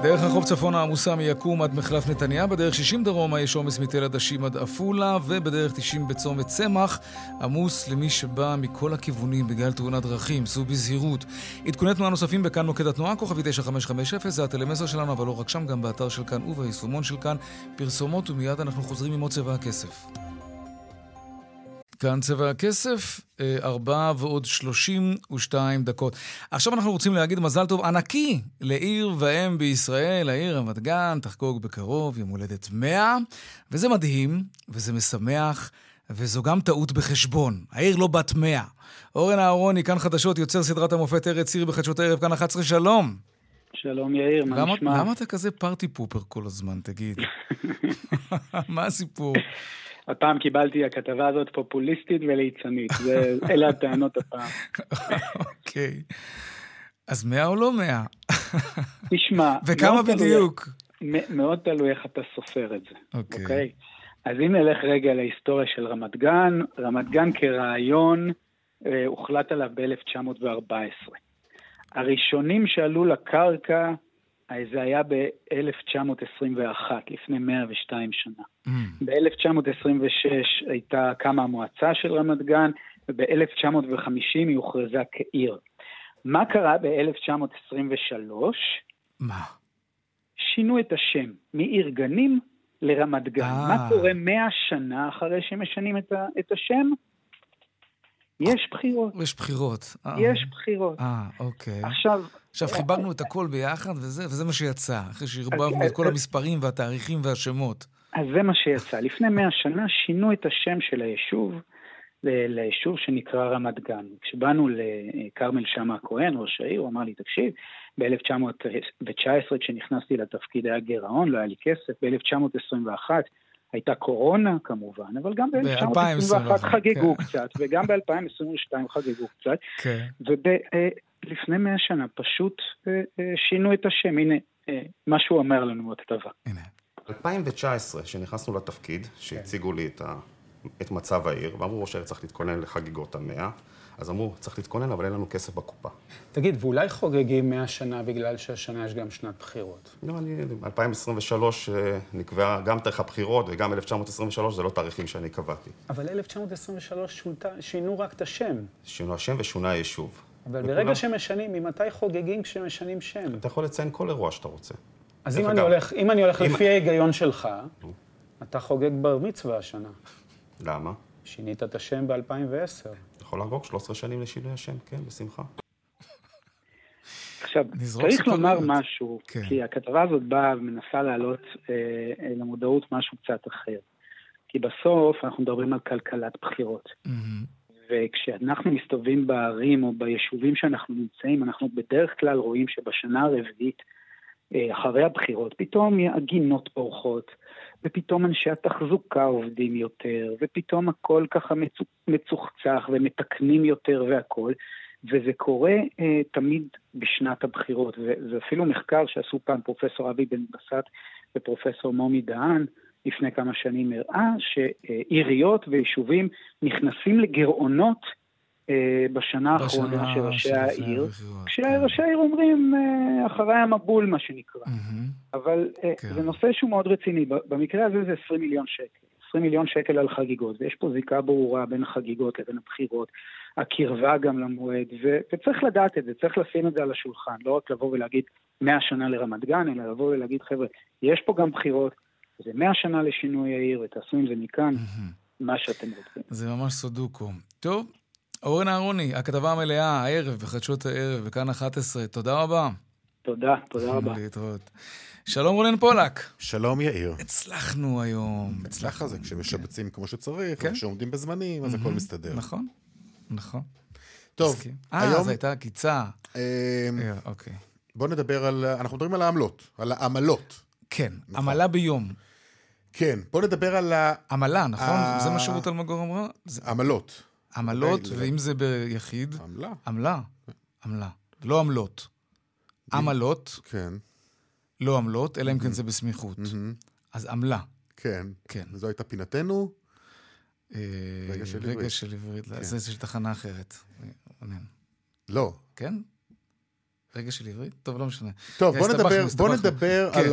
A: דרך החוף צפונה עמוסה מיקום עד מחלף נתניה, בדרך 60 דרומה יש עומס מתל עדשים עד עפולה, ובדרך 90 בצומת צמח עמוס למי שבא מכל הכיוונים בגלל תאונת דרכים, סעו בזהירות. עדכוני תנועה נוספים בכאן מוקד התנועה, כוכבי 9550, זה הטלמסר שלנו, אבל לא רק שם, גם באתר של כאן וביישומון של כאן. פרסומות ומיד אנחנו חוזרים עם עוד צבע הכסף. כאן צבע הכסף, אה, ארבע ועוד שלושים ושתיים דקות. עכשיו אנחנו רוצים להגיד מזל טוב ענקי לעיר ואם בישראל, העיר רמת גן, תחגוג בקרוב יום הולדת מאה, וזה מדהים, וזה משמח, וזו גם טעות בחשבון. העיר לא בת מאה. אורן אהרוני, כאן חדשות, יוצר סדרת המופת ארץ עיר בחדשות הערב, כאן 11, שלום.
K: שלום יאיר, מה למה, נשמע?
A: למה אתה כזה פארטי פופר כל הזמן, תגיד? מה הסיפור?
K: הפעם קיבלתי, הכתבה הזאת פופוליסטית וליצנית. אלה הטענות הפעם.
A: אוקיי. אז מאה או לא מאה?
K: תשמע...
A: וכמה בדיוק?
K: מאוד תלוי איך אתה סופר את זה, אוקיי? Okay. אז אם נלך רגע להיסטוריה של רמת גן, רמת גן כרעיון אה, הוחלט עליו ב-1914. הראשונים שעלו לקרקע, זה היה ב-1921, לפני 102 שנה. Mm. ב-1926 הייתה קמה המועצה של רמת גן, וב-1950 היא הוכרזה כעיר. מה קרה ב-1923?
A: מה?
K: שינו את השם מעיר גנים לרמת גן. 아. מה קורה מאה שנה אחרי שמשנים את, ה- את השם? יש בחירות.
A: יש בחירות.
K: יש בחירות.
A: אה, אוקיי.
K: עכשיו...
A: עכשיו חיברנו את הכל ביחד, וזה, וזה מה שיצא, אחרי שערבבנו את כל המספרים והתאריכים והשמות.
K: אז זה מה שיצא. לפני מאה שנה שינו את השם של היישוב ליישוב שנקרא רמת גן. כשבאנו לכרמל שאמה הכהן, ראש העיר, הוא אמר לי, תקשיב, ב-1919, כשנכנסתי לתפקיד היה גירעון, לא היה לי כסף, ב-1921 הייתה קורונה כמובן, אבל גם ב-1921 חגגו כן. קצת, וגם ב-2022 חגגו קצת, כן. ולפני אה, מאה שנה פשוט אה, אה, שינו את השם, הנה מה שהוא אומר לנו בכתבה.
L: הנה. 2019, כשנכנסנו לתפקיד, שהציגו לי את, ה, את מצב העיר, ואמרו ראש העיר צריך להתכונן לחגיגות המאה, אז אמרו, צריך להתכונן, אבל אין לנו כסף בקופה.
M: תגיד, ואולי חוגגים 100 שנה בגלל שהשנה יש גם שנת בחירות?
L: לא, אני... 2023 אה, נקבעה גם תאריך הבחירות וגם 1923, זה לא תאריכים שאני קבעתי.
M: אבל 1923 שונתה, שינו רק את השם.
L: שינו השם ושונה היישוב.
M: אבל וכולם... ברגע שמשנים, ממתי חוגגים כשמשנים שם?
L: אתה יכול לציין כל אירוע שאתה רוצה.
M: אז אם אני, הולך, אם אני הולך אם... לפי ההיגיון שלך, אתה חוגג בר מצווה השנה.
L: למה?
M: שינית את השם ב-2010.
L: יכול לחגוג 13 שנים לשינוי השם, כן, בשמחה.
K: עכשיו, צריך לומר משהו, כן. כי הכתבה הזאת באה ומנסה להעלות אה, אה, למודעות משהו קצת אחר. כי בסוף אנחנו מדברים על כלכלת בחירות. Mm-hmm. וכשאנחנו מסתובבים בערים או ביישובים שאנחנו נמצאים, אנחנו בדרך כלל רואים שבשנה הרביעית, אה, אחרי הבחירות, פתאום הגינות פורחות, ופתאום אנשי התחזוקה עובדים יותר, ופתאום הכל ככה מצוחצח ומתקנים יותר והכל, וזה קורה אה, תמיד בשנת הבחירות, וזה אפילו מחקר שעשו פעם פרופסור אבי בן בסט ופרופסור מומי דהן, לפני כמה שנים הראה שעיריות ויישובים נכנסים לגירעונות בשנה האחרונה של ראשי העיר, כשראשי כן. העיר אומרים אה, אחרי המבול מה שנקרא. אבל אה, כן. זה נושא שהוא מאוד רציני, במקרה הזה זה 20 מיליון שקל. 20 מיליון שקל על חגיגות, ויש פה זיקה ברורה בין החגיגות לבין הבחירות, הקרבה גם למועד, ו- וצריך לדעת את זה, צריך לשים את זה על השולחן, לא רק לבוא ולהגיד 100 שנה לרמת גן, אלא לבוא ולהגיד, חבר'ה, יש פה גם בחירות, זה 100 שנה לשינוי העיר, ותעשו עם זה מכאן מה שאתם רוצים.
A: זה ממש סודוקו. טוב, אורן אהרוני, הכתבה המלאה, הערב, בחדשות הערב, בכאן 11, תודה רבה.
K: תודה, תודה רבה.
A: להתראות. שלום רונן פולק.
N: שלום יאיר.
A: הצלחנו היום.
N: הצלחה זה כשמשבצים כמו שצריך, כן. וכשעומדים בזמנים, אז הכל מסתדר.
A: נכון, נכון.
N: טוב,
A: היום... אה, זו הייתה עקיצה. אמ,
N: אה, אוקיי. בואו נדבר על... אנחנו מדברים על העמלות, על העמלות.
A: כן, נכון. עמלה ביום.
N: כן, בואו נדבר על ה...
A: עמלה, נכון? זה מה שרות אלמגור אמרה?
N: עמלות.
A: עמלות, ואם זה ביחיד?
N: עמלה.
A: עמלה. עמלה. לא עמלות. עמלות.
N: כן.
A: לא עמלות, אלא אם כן זה בסמיכות. אז עמלה.
N: כן.
A: כן.
N: זו הייתה פינתנו.
A: אה, רגע של עברית. רגע של עברית. כן. זה של תחנה אחרת.
N: לא.
A: כן? רגע של עברית? טוב, לא משנה.
N: טוב, בוא נדבר, בוא נדבר כן. על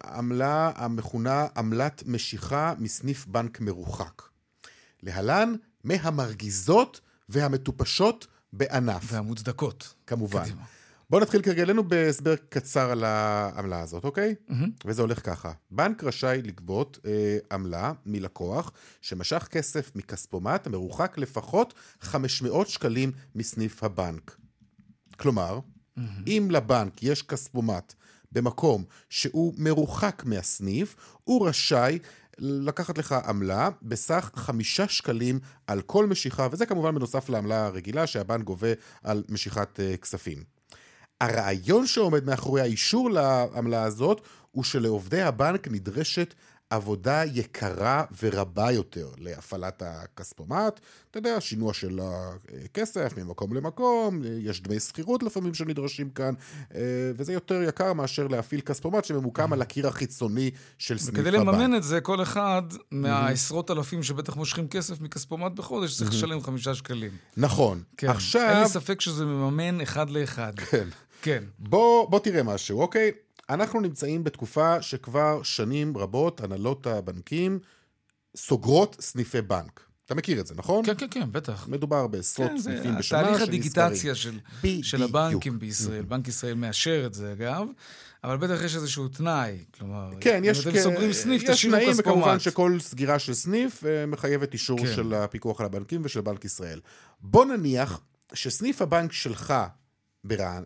N: העמלה המכונה עמלת משיכה מסניף בנק מרוחק. להלן, מהמרגיזות והמטופשות בענף.
A: והמוצדקות.
N: כמובן. קדימה. בואו נתחיל כרגלנו בהסבר קצר על העמלה הזאת, אוקיי? Mm-hmm. וזה הולך ככה. בנק רשאי לגבות אה, עמלה מלקוח שמשך כסף מכספומט המרוחק לפחות 500 שקלים מסניף הבנק. כלומר, mm-hmm. אם לבנק יש כספומט במקום שהוא מרוחק מהסניף, הוא רשאי לקחת לך עמלה בסך חמישה שקלים על כל משיכה, וזה כמובן בנוסף לעמלה הרגילה שהבנק גובה על משיכת uh, כספים. הרעיון שעומד מאחורי האישור לעמלה הזאת הוא שלעובדי הבנק נדרשת עבודה יקרה ורבה יותר להפעלת הכספומט. אתה יודע, שינוע של הכסף ממקום למקום, יש דמי שכירות לפעמים שנדרשים כאן, אה, וזה יותר יקר מאשר להפעיל כספומט שממוקם על הקיר החיצוני של סניף הבנק.
A: וכדי לממן את זה, כל אחד מהעשרות אלפים שבטח מושכים כסף מכספומט בחודש צריך לשלם חמישה שקלים.
N: נכון.
A: כן. עכשיו... אין לי ספק שזה מממן אחד לאחד.
N: כן.
A: כן.
N: בוא, בוא תראה משהו, אוקיי? אנחנו נמצאים בתקופה שכבר שנים רבות הנהלות הבנקים סוגרות סניפי בנק. אתה מכיר את זה, נכון?
A: כן, כן, כן, בטח.
N: מדובר בעשרות כן, סניפים בשנה
A: שנספרים. תהליך הדיגיטציה של, של הבנקים בישראל. בנק ישראל מאשר את זה, אגב. אבל בטח יש איזשהו תנאי, כלומר,
N: כן, יש,
A: אתם סוגרים סניף, תשאירו כספומט.
N: יש תנאים, וכמובן שכל סגירה של סניף אה, מחייבת אישור כן. של הפיקוח על הבנקים ושל בנק ישראל. בוא נניח שסניף הבנק שלך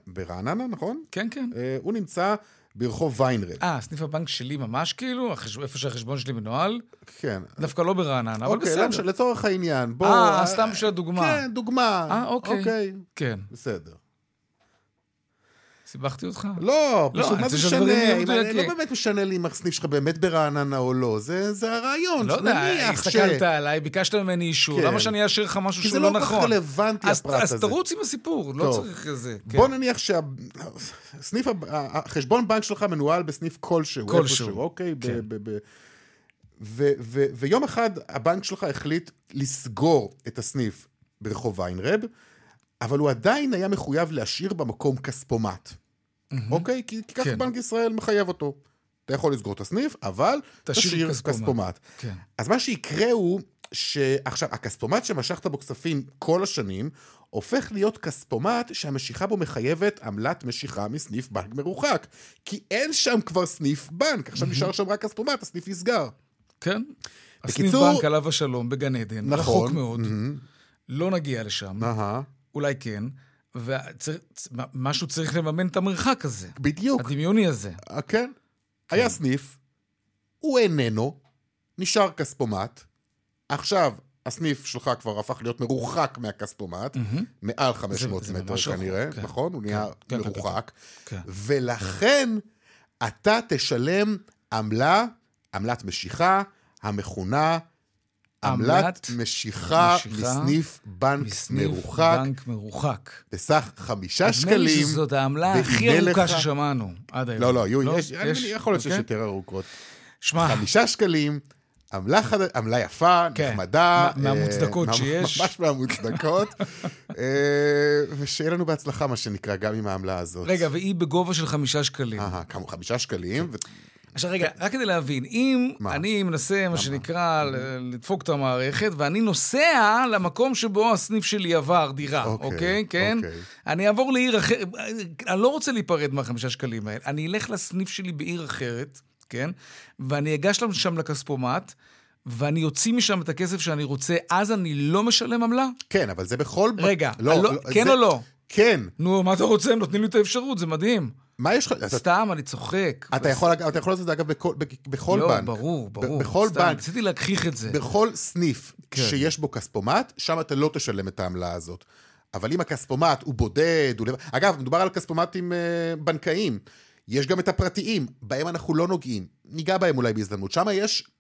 N: ברעננה, נכון?
A: כן, כן.
N: אה, הוא נמצא ברחוב ויינרד.
A: אה, סניף הבנק שלי ממש כאילו? איפה שהחשבון שלי מנוהל?
N: כן.
A: דווקא לא ברעננה, אבל
N: אוקיי,
A: בסדר.
N: אוקיי, לצורך העניין,
A: בוא... אה, סתם בשביל הדוגמה.
N: כן, דוגמה.
A: אה, אוקיי.
N: אוקיי.
A: כן.
N: בסדר.
A: סיבכתי אותך?
N: לא, פשוט מה זה משנה? לא באמת משנה לי אם הסניף שלך באמת ברעננה או לא, זה הרעיון.
A: לא יודע, הסתכלת עליי, ביקשת ממני אישור, למה שאני אאשר לך משהו שהוא לא נכון?
N: כי זה לא כל כך רלוונטי, הפרט הזה.
A: אז תרוץ עם הסיפור, לא צריך איזה...
N: בוא נניח שהסניף, החשבון בנק שלך מנוהל בסניף כלשהו.
A: כלשהו.
N: אוקיי? ויום אחד הבנק שלך החליט לסגור את הסניף ברחוב ויינרב, אבל הוא עדיין היה מחויב להשאיר במקום כספומט. אוקיי? כי, ככה כן. בנק ישראל מחייב אותו. אתה יכול לסגור את הסניף, אבל תשאיר כספומט. כספומט.
A: כן.
N: אז מה שיקרה הוא שעכשיו, הכספומט שמשכת בו כספים כל השנים, הופך להיות כספומט שהמשיכה בו מחייבת עמלת משיכה מסניף בנק מרוחק. כי אין שם כבר סניף בנק, עכשיו mm-hmm. נשאר שם רק כספומט, הסניף נסגר.
A: כן. בקיצור... הסניף בנק עליו השלום בגן עדן, נכון, רחוק מאוד.
N: Mm-hmm.
A: לא נגיע לשם.
N: Uh-huh.
A: אולי כן. ומשהו צריך לממן את המרחק הזה.
N: בדיוק.
A: הדמיוני הזה.
N: כן. כן. היה סניף, הוא איננו, נשאר כספומט, עכשיו הסניף שלך כבר הפך להיות מרוחק מהכספומט, mm-hmm. מעל 500 זה, מטר זה כנראה, כן. נכון? הוא נהיה כן, מרוחק,
A: כן, כן.
N: ולכן אתה תשלם עמלה, עמלת משיכה, המכונה עמלת משיכה, מסניף בנק מרוחק.
A: בנק מרוחק.
N: בסך חמישה שקלים. נדמה
A: לי שזאת העמלה הכי ארוכה ששמענו עד היום.
N: לא, לא, יהיו, לא? יש, יש, יכול להיות שיש אוקיי. יותר ארוכות.
A: שמע.
N: חמישה שקלים, עמלה, חד... עמלה יפה, כן. נחמדה.
A: מהמוצדקות אה, שיש.
N: ממש מהמוצדקות. אה, ושיהיה לנו בהצלחה, מה שנקרא, גם עם העמלה הזאת.
A: רגע, והיא בגובה של חמישה שקלים.
N: אהה, כמה חמישה שקלים. ו...
A: עכשיו רגע, רק כדי להבין, אם מה? אני מנסה, מה שנקרא, לדפוק את המערכת, ואני נוסע למקום שבו הסניף שלי עבר דירה, אוקיי? אוקיי כן? אוקיי. אני אעבור לעיר אחרת, אני לא רוצה להיפרד מהחמישה שקלים האלה, אני אלך לסניף שלי בעיר אחרת, כן? ואני אגש שם לכספומט. ואני אוציא משם את הכסף שאני רוצה, אז אני לא משלם עמלה?
N: כן, אבל זה בכל...
A: רגע, לא, לא, כן זה... או לא?
N: כן.
A: נו, מה אתה רוצה? הם נותנים לי את האפשרות, זה מדהים.
N: מה יש לך?
A: סתם, אני צוחק.
N: אתה יכול לעשות את זה, אגב, בכל
A: לא,
N: בנק.
A: לא, ברור, ברור.
N: בכל בנק.
A: רציתי להגחיך את זה.
N: בכל סניף כן. שיש בו כספומט, שם אתה לא תשלם את העמלה הזאת. אבל אם הכספומט הוא בודד, הוא... אגב, מדובר על כספומטים uh, בנקאיים. יש גם את הפרטיים, בהם אנחנו לא נוגעים. ניגע בהם אולי בהזדמנות. שם יש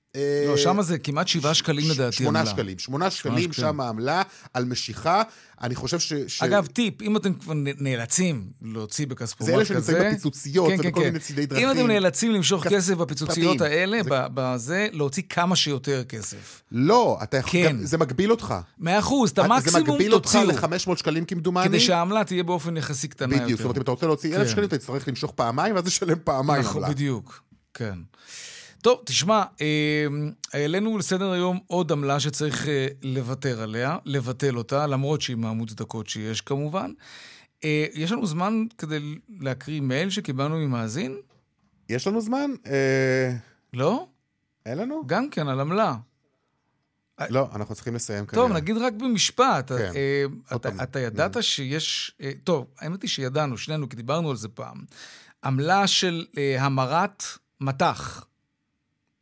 A: לא, שם זה כמעט שבעה שקלים לדעתי
N: שמונה שקלים. שמונה שקלים שם העמלה על משיכה. אני חושב ש...
A: אגב, טיפ, אם אתם כבר נאלצים להוציא בכספומט כזה...
N: זה אלה שנמצאים בפיצוציות כן, ובכל כן, מיני צידי דרכים.
A: אם אתם נאלצים למשוך כסף בפיצוציות האלה, בזה, להוציא כמה שיותר כסף.
N: לא, אתה יכול... כן. זה מגביל אותך.
A: מאה אחוז, את המקסימום תוציאו.
N: זה מגביל אותך ל-500 שקלים כמדומני.
A: כדי שהעמלה תהיה באופן יחסי קטנה יותר.
N: בדיוק, זאת אומרת, אם אתה רוצה להוציא 1,000 שקלים, אתה תצטרך למשוך פעמיים, ואז לשלם פעמיים
A: נכון, בדיוק, כן. טוב, תשמע, אה, העלינו לסדר היום עוד עמלה שצריך אה, לוותר עליה, לבטל אותה, למרות שהיא מהמוצדקות שיש כמובן. אה, יש לנו זמן כדי להקריא מייל שקיבלנו ממאזין?
N: יש לנו זמן?
A: לא?
N: אין לנו?
A: גם כן, על עמלה.
N: לא, אנחנו צריכים לסיים כנראה.
A: טוב, נגיד רק במשפט. כן. אתה, אתה ידעת שיש... טוב, האמת היא שידענו, שנינו, כי דיברנו על זה פעם. עמלה של המרת מטח.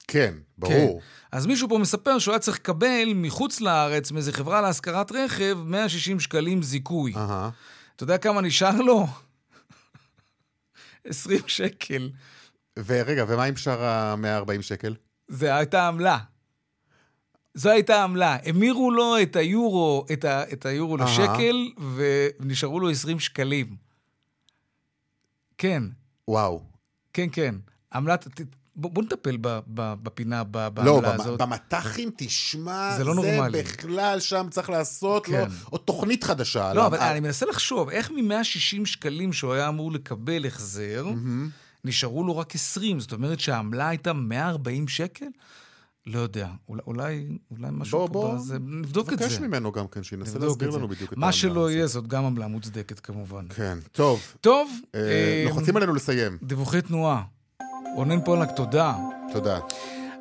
N: כן, ברור. כן.
A: אז מישהו פה מספר שהוא היה צריך לקבל מחוץ לארץ, מאיזה חברה להשכרת רכב, 160 שקלים זיכוי.
N: Uh-huh.
A: אתה יודע כמה נשאר לו? 20 שקל.
N: ורגע, ומה עם שאר ה-140 שקל?
A: זה הייתה עמלה. זו הייתה עמלה. המירו לו את היורו, את, ה, את היורו לשקל, ונשארו לו 20 שקלים. כן.
N: וואו.
A: כן, כן. עמלת... בוא, בוא נטפל ב, ב, בפינה, ב, בעמלה
N: לא,
A: הזאת.
N: לא, במטחים, תשמע,
A: זה, לא זה נורמלי.
N: בכלל שם צריך לעשות כן. לו עוד תוכנית חדשה.
A: לא, אבל אני מנסה לחשוב, איך מ-160 שקלים שהוא היה אמור לקבל החזר, mm-hmm. נשארו לו רק 20, זאת אומרת שהעמלה הייתה 140 שקל? לא יודע, אולי, אולי, אולי משהו בוא, פה, בוא, בזה, נבדוק את זה.
N: נבקש ממנו גם כן, שינסה להסביר לנו בדיוק את העמלה.
A: מה שלא יהיה, זאת גם עמלה מוצדקת כמובן.
N: כן, טוב.
A: טוב.
N: אה, אה, לוחצים עלינו לסיים.
A: דיווחי תנועה. רונן פולק, תודה.
N: תודה.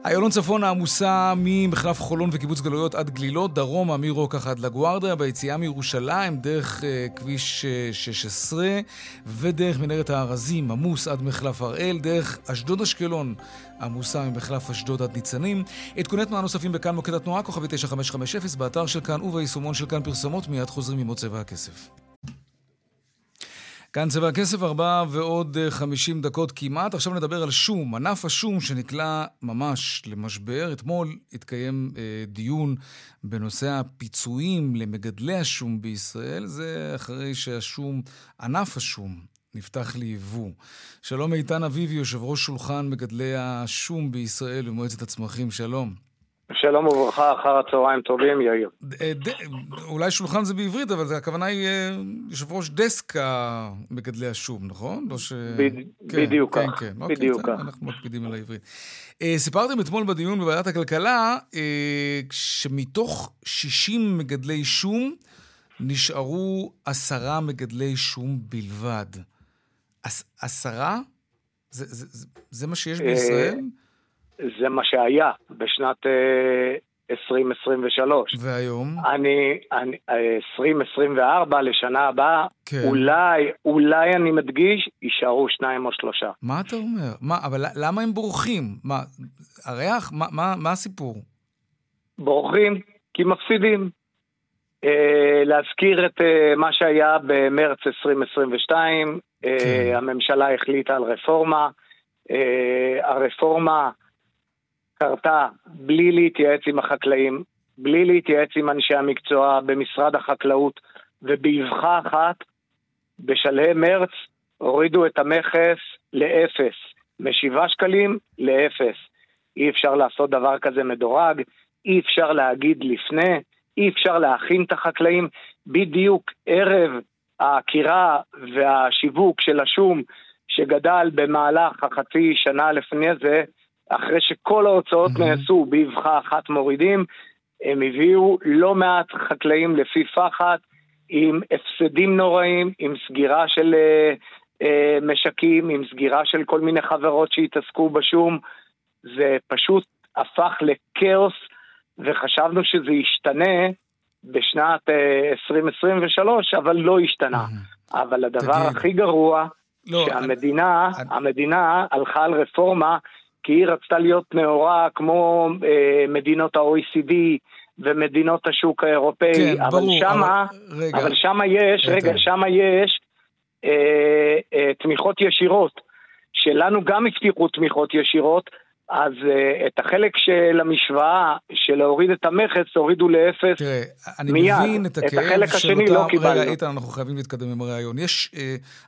A: איילון צפון העמוסה ממחלף חולון וקיבוץ גלויות עד גלילות, דרומה מרוקח עד לגוארדיה, ביציאה מירושלים דרך uh, כביש uh, 16 ודרך מנהרת הארזים, עמוס עד מחלף הראל, דרך אשדוד אשקלון עמוסה ממחלף אשדוד עד ניצנים. עדכוני תנועה נוספים בכאן מוקד התנועה, כוכבי 9550, באתר של כאן וביישומון של כאן פרסומות, מיד חוזרים עם עוד צבע הכסף. כאן צבע הכסף, ארבעה ועוד אה, חמישים דקות כמעט. עכשיו נדבר על שום, ענף השום שנקלע ממש למשבר. אתמול התקיים אה, דיון בנושא הפיצויים למגדלי השום בישראל. זה אחרי שהשום, ענף השום, נפתח ליבוא. שלום איתן אביבי, יושב ראש שולחן מגדלי השום בישראל במועצת הצמחים. שלום.
O: שלום וברכה, אחר הצהריים טובים, יאיר.
A: אה, אולי שולחן זה בעברית, אבל הכוונה היא אה, יושב ראש דסק מגדלי השום, נכון? לא ש...
O: כן, בדיוק כן, כך, כן, בדיוק
A: כך. אנחנו מקפידים על העברית. אה, סיפרתם אתמול בדיון בוועדת הכלכלה, שמתוך 60 מגדלי שום, נשארו עשרה מגדלי שום בלבד. עשרה? זה מה שיש בישראל?
O: זה מה שהיה בשנת 2023.
A: אה, והיום?
O: אני, אני 2024 לשנה הבאה, כן. אולי, אולי אני מדגיש, יישארו שניים או שלושה.
A: מה אתה אומר? מה, אבל למה הם בורחים? מה, הריח? מה, מה, מה הסיפור?
O: בורחים כי מפסידים. Uh, להזכיר את uh, מה שהיה במרץ 2022, כן. uh, הממשלה החליטה על רפורמה. Uh, הרפורמה קרתה בלי להתייעץ עם החקלאים, בלי להתייעץ עם אנשי המקצוע במשרד החקלאות, ובאבחה אחת, בשלהי מרץ, הורידו את המכס לאפס, משבעה שקלים לאפס. אי אפשר לעשות דבר כזה מדורג, אי אפשר להגיד לפני, אי אפשר להכין את החקלאים. בדיוק ערב העקירה והשיווק של השום שגדל במהלך החצי שנה לפני זה, אחרי שכל ההוצאות mm-hmm. נעשו באבחה אחת מורידים, הם הביאו לא מעט חקלאים לפי פחת, עם הפסדים נוראים, עם סגירה של uh, uh, משקים, עם סגירה של כל מיני חברות שהתעסקו בשום. זה פשוט הפך לכאוס, וחשבנו שזה ישתנה בשנת uh, אה, 2023, אבל לא השתנה. Mm-hmm. אבל הדבר תגיד. הכי גרוע, לא, שהמדינה, אני... המדינה הלכה על רפורמה כי היא רצתה להיות נאורה כמו אה, מדינות ה-OECD ומדינות השוק האירופאי,
A: כן,
O: אבל
A: ברור,
O: שמה,
A: אבל, רגע,
O: אבל שמה יש, רגע, רגע שמה יש אה, אה, תמיכות ישירות, שלנו גם הבטיחו תמיכות ישירות, אז uh, את החלק של המשוואה, של להוריד את המכס, הורידו לאפס
A: תראה, אני מיד. מבין את הכאב את החלק השני אותם... לא קיבלנו. רגע, איתן, אנחנו חייבים להתקדם עם הרעיון. יש, uh,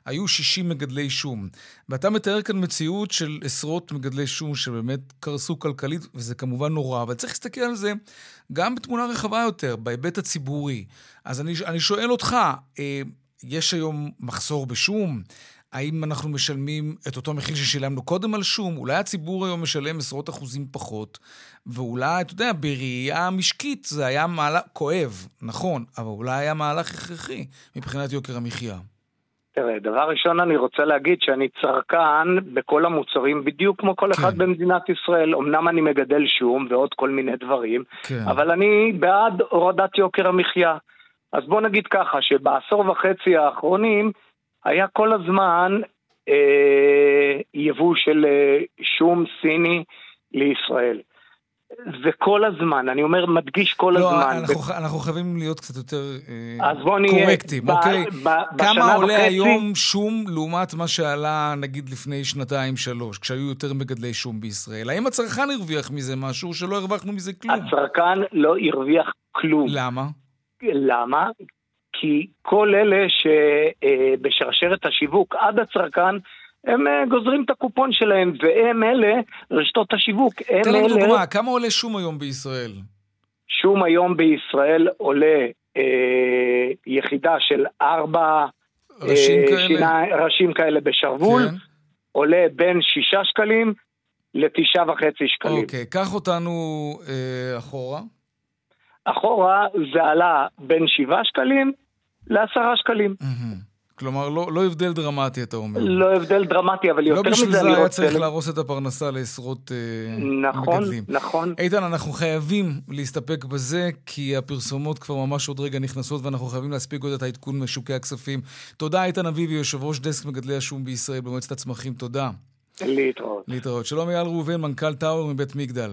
A: היו 60 מגדלי שום, ואתה מתאר כאן מציאות של עשרות מגדלי שום שבאמת קרסו כלכלית, וזה כמובן נורא, אבל צריך להסתכל על זה גם בתמונה רחבה יותר, בהיבט הציבורי. אז אני, אני שואל אותך, uh, יש היום מחסור בשום? האם אנחנו משלמים את אותו מחיר ששילמנו קודם על שום? אולי הציבור היום משלם עשרות אחוזים פחות, ואולי, אתה יודע, בראייה משקית זה היה מהלך כואב, נכון, אבל אולי היה מהלך הכרחי מבחינת יוקר המחיה.
O: תראה, דבר ראשון אני רוצה להגיד שאני צרכן בכל המוצרים בדיוק כמו כל אחד כן. במדינת ישראל. אמנם אני מגדל שום ועוד כל מיני דברים, כן. אבל אני בעד הורדת יוקר המחיה. אז בוא נגיד ככה, שבעשור וחצי האחרונים, היה כל הזמן אה, יבוא של אה, שום סיני לישראל. זה כל הזמן, אני אומר, מדגיש כל
A: לא,
O: הזמן.
A: לא, אנחנו, ו... אנחנו חייבים להיות קצת יותר
O: נהיה
A: קורקטים, ב- אוקיי? ב- כמה עולה וחצי... היום שום לעומת מה שעלה, נגיד, לפני שנתיים-שלוש, כשהיו יותר מגדלי שום בישראל? האם הצרכן הרוויח מזה משהו שלא הרווחנו מזה כלום?
O: הצרכן לא הרוויח כלום.
A: למה?
O: למה? כי כל אלה שבשרשרת השיווק עד הצרכן, הם גוזרים את הקופון שלהם, והם אלה, רשתות השיווק, הם
A: תן
O: אלה...
A: לנו דוגמה, כמה עולה שום היום בישראל?
O: שום היום בישראל עולה אה, יחידה של ארבע...
A: ראשים אה, כאלה?
O: שינה, ראשים כאלה בשרוול, כן. עולה בין שישה שקלים לתשעה וחצי שקלים.
A: אוקיי, קח אותנו אה, אחורה.
O: אחורה זה עלה בין שבעה שקלים לעשרה שקלים.
A: כלומר, לא, לא הבדל דרמטי, אתה אומר.
O: לא הבדל דרמטי, אבל יותר מזה אני רוצה...
A: לא בשביל זה היה צריך להרוס את הפרנסה לעשרות
O: נכון,
A: מגדלים.
O: נכון, נכון.
A: איתן, אנחנו חייבים להסתפק בזה, כי הפרסומות כבר ממש עוד רגע נכנסות, ואנחנו חייבים להספיק עוד את העדכון משוקי הכספים. תודה, איתן אביבי, יושב ראש דסק מגדלי השום בישראל במועצת הצמחים. תודה.
O: להתראות.
A: להתראות. שלום אייל ראובן, מנכ"ל טאוור מבית מגדל.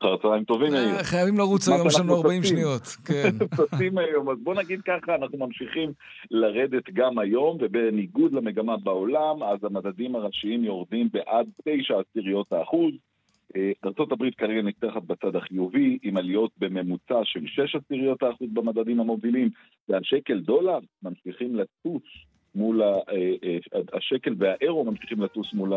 P: אחר צהריים טובים היום.
A: חייבים לרוץ היום, יש לנו 40 שניות. כן.
P: צצים היום, אז בוא נגיד ככה, אנחנו ממשיכים לרדת גם היום, ובניגוד למגמה בעולם, אז המדדים הראשיים יורדים בעד 9 עשיריות האחוז. ארה"ב כרגע נפתחת בצד החיובי, עם עליות בממוצע של 6 עשיריות האחוז במדדים המובילים, והשקל דולר ממשיכים לטוס מול השקל והאירו ממשיכים לטוס מול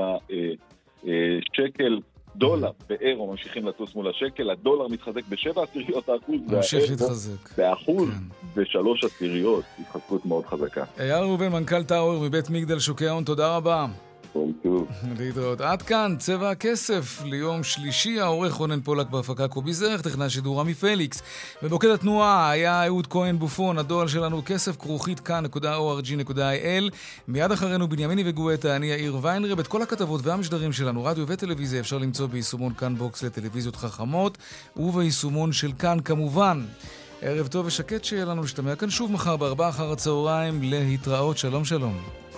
P: השקל. דולר ואירו ממשיכים לטוס מול השקל, הדולר מתחזק בשבע עשיריות האחוז,
A: ממשיך להתחזק.
P: באחוז כן. בשלוש עשיריות, התחזקות מאוד חזקה.
A: אייל ראובן, מנכ"ל טאוור מבית מגדל שוקי ההון, תודה רבה. להתראות. עד כאן, צבע הכסף ליום שלישי, העורך רונן פולק בהפקה קובי זרח, תכנן שידור עמי פליקס. במוקד התנועה היה אהוד כהן בופון, הדואל שלנו כסף כרוכית כאן.org.il. מיד אחרינו בנימיני וגואטה, אני יאיר ויינרב. את כל הכתבות והמשדרים שלנו, רדיו וטלוויזיה, אפשר למצוא ביישומון כאן בוקס לטלוויזיות חכמות, וביישומון של כאן כמובן. ערב טוב ושקט שיהיה לנו להשתמע כאן שוב מחר בארבעה אחר הצהריים להתראות. שלום שלום.